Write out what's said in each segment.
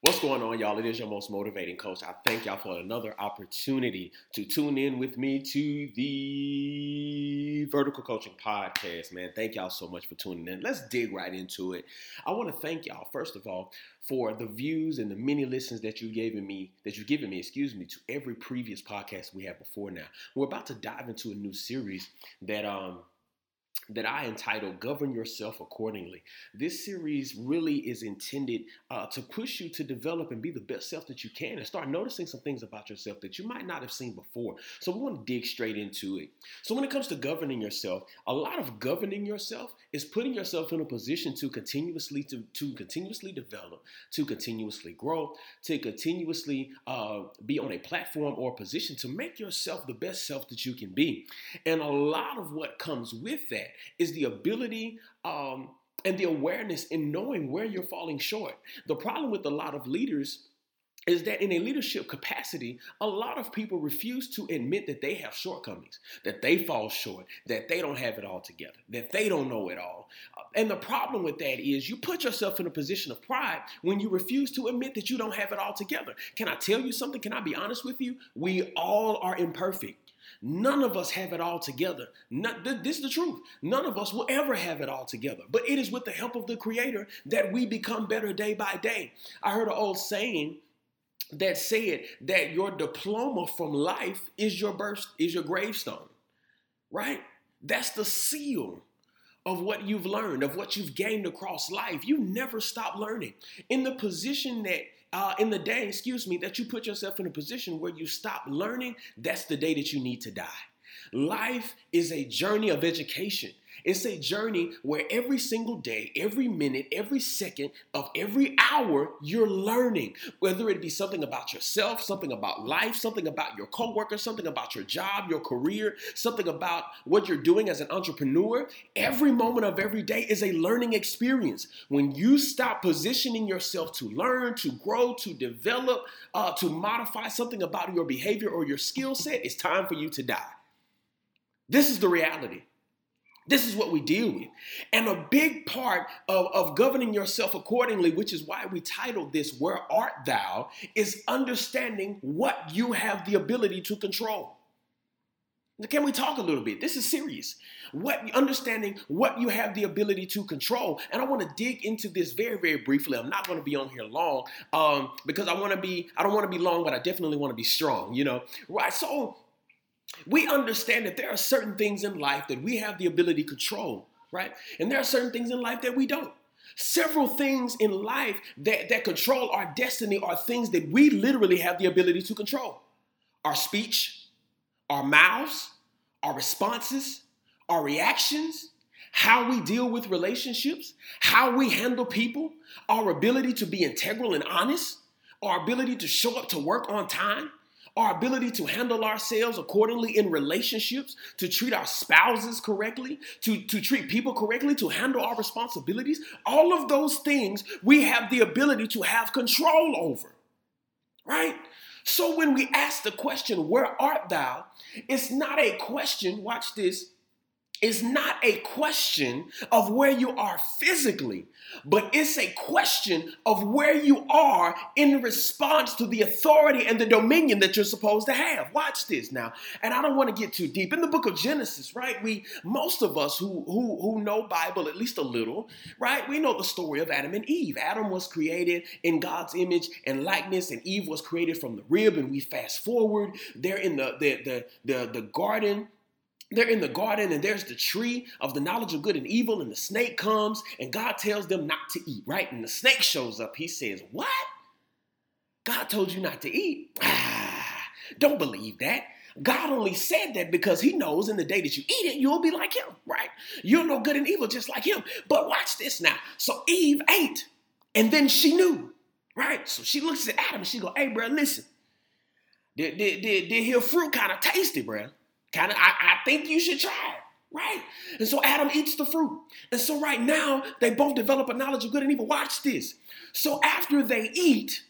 What's going on, y'all? It is your most motivating coach. I thank y'all for another opportunity to tune in with me to the Vertical Coaching Podcast, man. Thank y'all so much for tuning in. Let's dig right into it. I want to thank y'all, first of all, for the views and the many listens that you've given me, that you've given me, excuse me, to every previous podcast we have before now. We're about to dive into a new series that um that I entitled Govern Yourself Accordingly. This series really is intended uh, to push you to develop and be the best self that you can and start noticing some things about yourself that you might not have seen before. So, we want to dig straight into it. So, when it comes to governing yourself, a lot of governing yourself is putting yourself in a position to continuously to, to continuously develop, to continuously grow, to continuously uh, be on a platform or position to make yourself the best self that you can be. And a lot of what comes with that is the ability um, and the awareness in knowing where you're falling short. The problem with a lot of leaders is that in a leadership capacity, a lot of people refuse to admit that they have shortcomings, that they fall short, that they don't have it all together, that they don't know it all. And the problem with that is you put yourself in a position of pride when you refuse to admit that you don't have it all together. Can I tell you something? Can I be honest with you? We all are imperfect. None of us have it all together. Not, this is the truth. None of us will ever have it all together. But it is with the help of the Creator that we become better day by day. I heard an old saying that said that your diploma from life is your birth, is your gravestone. Right? That's the seal of what you've learned, of what you've gained across life. You never stop learning. In the position that uh, in the day, excuse me, that you put yourself in a position where you stop learning, that's the day that you need to die. Life is a journey of education. It's a journey where every single day, every minute, every second of every hour, you're learning. Whether it be something about yourself, something about life, something about your coworker, something about your job, your career, something about what you're doing as an entrepreneur. Every moment of every day is a learning experience. When you stop positioning yourself to learn, to grow, to develop, uh, to modify something about your behavior or your skill set, it's time for you to die. This is the reality. This is what we deal with. And a big part of, of governing yourself accordingly, which is why we titled this Where Art Thou, is understanding what you have the ability to control. Can we talk a little bit? This is serious. What understanding what you have the ability to control, and I want to dig into this very, very briefly. I'm not going to be on here long um, because I want to be. I don't want to be long, but I definitely want to be strong. You know, right? So we understand that there are certain things in life that we have the ability to control, right? And there are certain things in life that we don't. Several things in life that, that control our destiny are things that we literally have the ability to control our speech, our mouths, our responses, our reactions, how we deal with relationships, how we handle people, our ability to be integral and honest, our ability to show up to work on time, our ability to handle ourselves accordingly in relationships, to treat our spouses correctly, to, to treat people correctly, to handle our responsibilities, all of those things we have the ability to have control over. Right? So when we ask the question, Where art thou? It's not a question, watch this, is not a question of where you are physically, but it's a question of where you are in response to the authority and the dominion that you're supposed to have. Watch this now. And I don't want to get too deep. In the book of Genesis, right? We most of us who who who know Bible at least a little, right? We know the story of Adam and Eve. Adam was created in God's image and likeness and Eve was created from the rib and we fast forward. They're in the the the the, the garden they're in the garden and there's the tree of the knowledge of good and evil and the snake comes and God tells them not to eat, right? And the snake shows up. He says, What? God told you not to eat? Don't believe that. God only said that because he knows in the day that you eat it, you'll be like him, right? You'll know good and evil just like him. But watch this now. So Eve ate and then she knew, right? So she looks at Adam and she go, hey, bro, listen. Did, did, did, did your fruit kind of tasty, bro? Kind of, I, I think you should try it. Right? And so Adam eats the fruit. And so right now, they both develop a knowledge of good and evil. Watch this. So after they eat,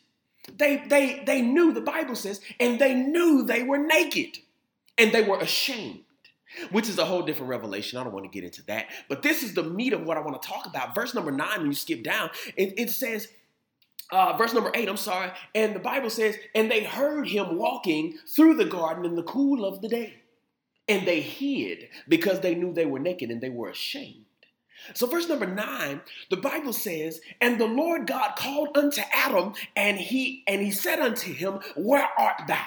they they they knew the Bible says, and they knew they were naked and they were ashamed. Which is a whole different revelation. I don't want to get into that. But this is the meat of what I want to talk about. Verse number nine, when you skip down, it, it says, uh, verse number eight, I'm sorry. And the Bible says, and they heard him walking through the garden in the cool of the day. And they hid because they knew they were naked and they were ashamed. So, verse number nine, the Bible says, And the Lord God called unto Adam, and he and he said unto him, Where art thou?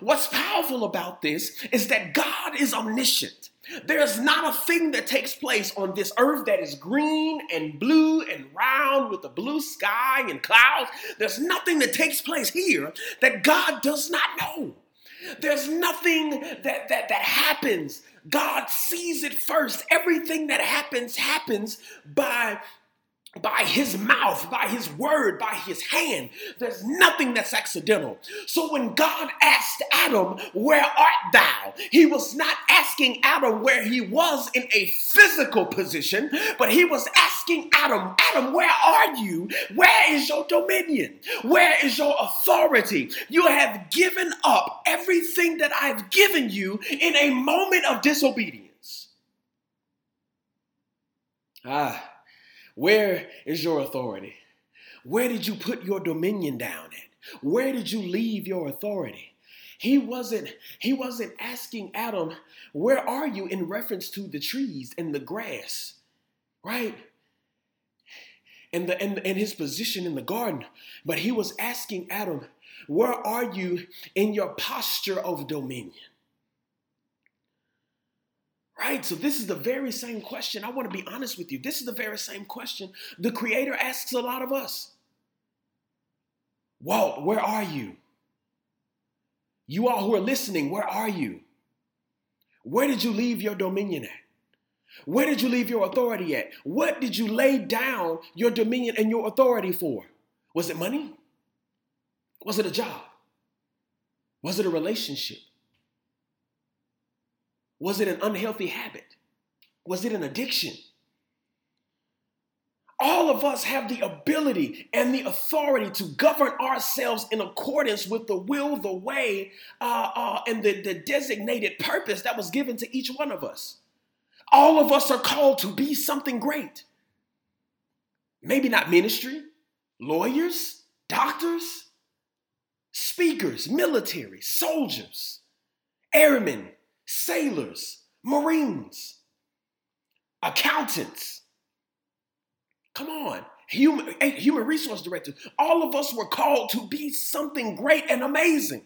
What's powerful about this is that God is omniscient. There's not a thing that takes place on this earth that is green and blue and round with a blue sky and clouds. There's nothing that takes place here that God does not know. There's nothing that, that, that happens. God sees it first. Everything that happens happens by by his mouth, by his word, by his hand. There's nothing that's accidental. So when God asked Adam, Where art thou? He was not asking Adam where he was in a physical position, but he was asking Adam, Adam, where are you? Where is your dominion? Where is your authority? You have given up everything that I've given you in a moment of disobedience. Ah. Where is your authority? Where did you put your dominion down at? Where did you leave your authority? He wasn't he wasn't asking Adam, "Where are you?" in reference to the trees and the grass, right? And the and, and his position in the garden, but he was asking Adam, "Where are you in your posture of dominion?" Right? So, this is the very same question. I want to be honest with you. This is the very same question the Creator asks a lot of us. Walt, where are you? You all who are listening, where are you? Where did you leave your dominion at? Where did you leave your authority at? What did you lay down your dominion and your authority for? Was it money? Was it a job? Was it a relationship? Was it an unhealthy habit? Was it an addiction? All of us have the ability and the authority to govern ourselves in accordance with the will, the way, uh, uh, and the, the designated purpose that was given to each one of us. All of us are called to be something great. Maybe not ministry, lawyers, doctors, speakers, military, soldiers, airmen, sailors, marines, accountants. Come on, human, human resource directors. All of us were called to be something great and amazing.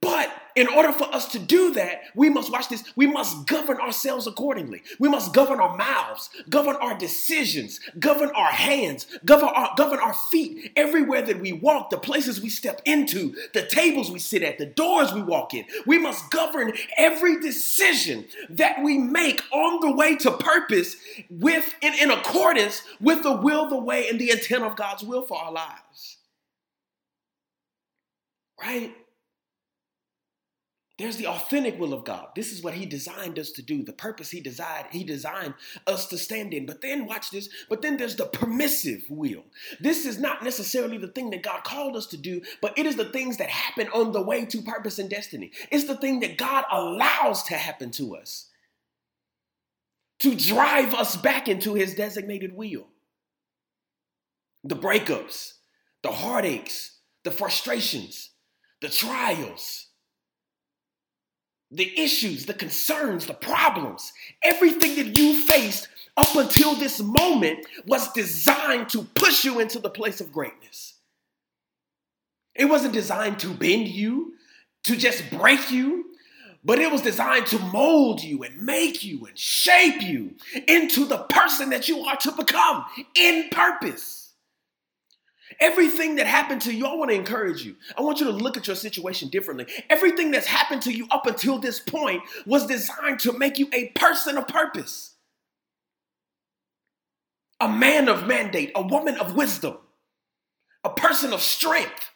But in order for us to do that, we must watch this. We must govern ourselves accordingly. We must govern our mouths, govern our decisions, govern our hands, govern our, govern our feet. Everywhere that we walk, the places we step into, the tables we sit at, the doors we walk in. We must govern every decision that we make on the way to purpose with in, in accordance with the will, the way, and the intent of God's will for our lives. Right? There's the authentic will of God. This is what He designed us to do, the purpose He designed, He designed us to stand in. But then watch this, but then there's the permissive will. This is not necessarily the thing that God called us to do, but it is the things that happen on the way to purpose and destiny. It's the thing that God allows to happen to us to drive us back into His designated will. The breakups, the heartaches, the frustrations, the trials the issues, the concerns, the problems, everything that you faced up until this moment was designed to push you into the place of greatness. It wasn't designed to bend you, to just break you, but it was designed to mold you and make you and shape you into the person that you are to become in purpose. Everything that happened to you, I want to encourage you. I want you to look at your situation differently. Everything that's happened to you up until this point was designed to make you a person of purpose, a man of mandate, a woman of wisdom, a person of strength,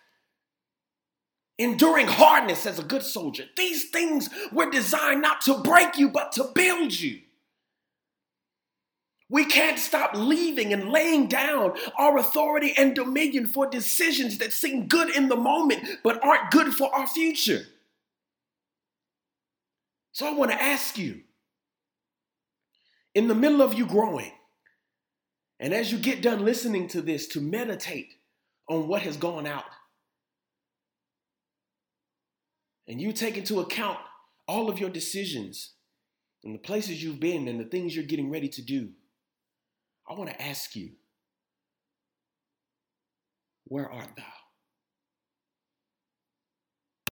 enduring hardness as a good soldier. These things were designed not to break you, but to build you. We can't stop leaving and laying down our authority and dominion for decisions that seem good in the moment but aren't good for our future. So I want to ask you in the middle of you growing, and as you get done listening to this, to meditate on what has gone out, and you take into account all of your decisions and the places you've been and the things you're getting ready to do, I want to ask you, where art thou?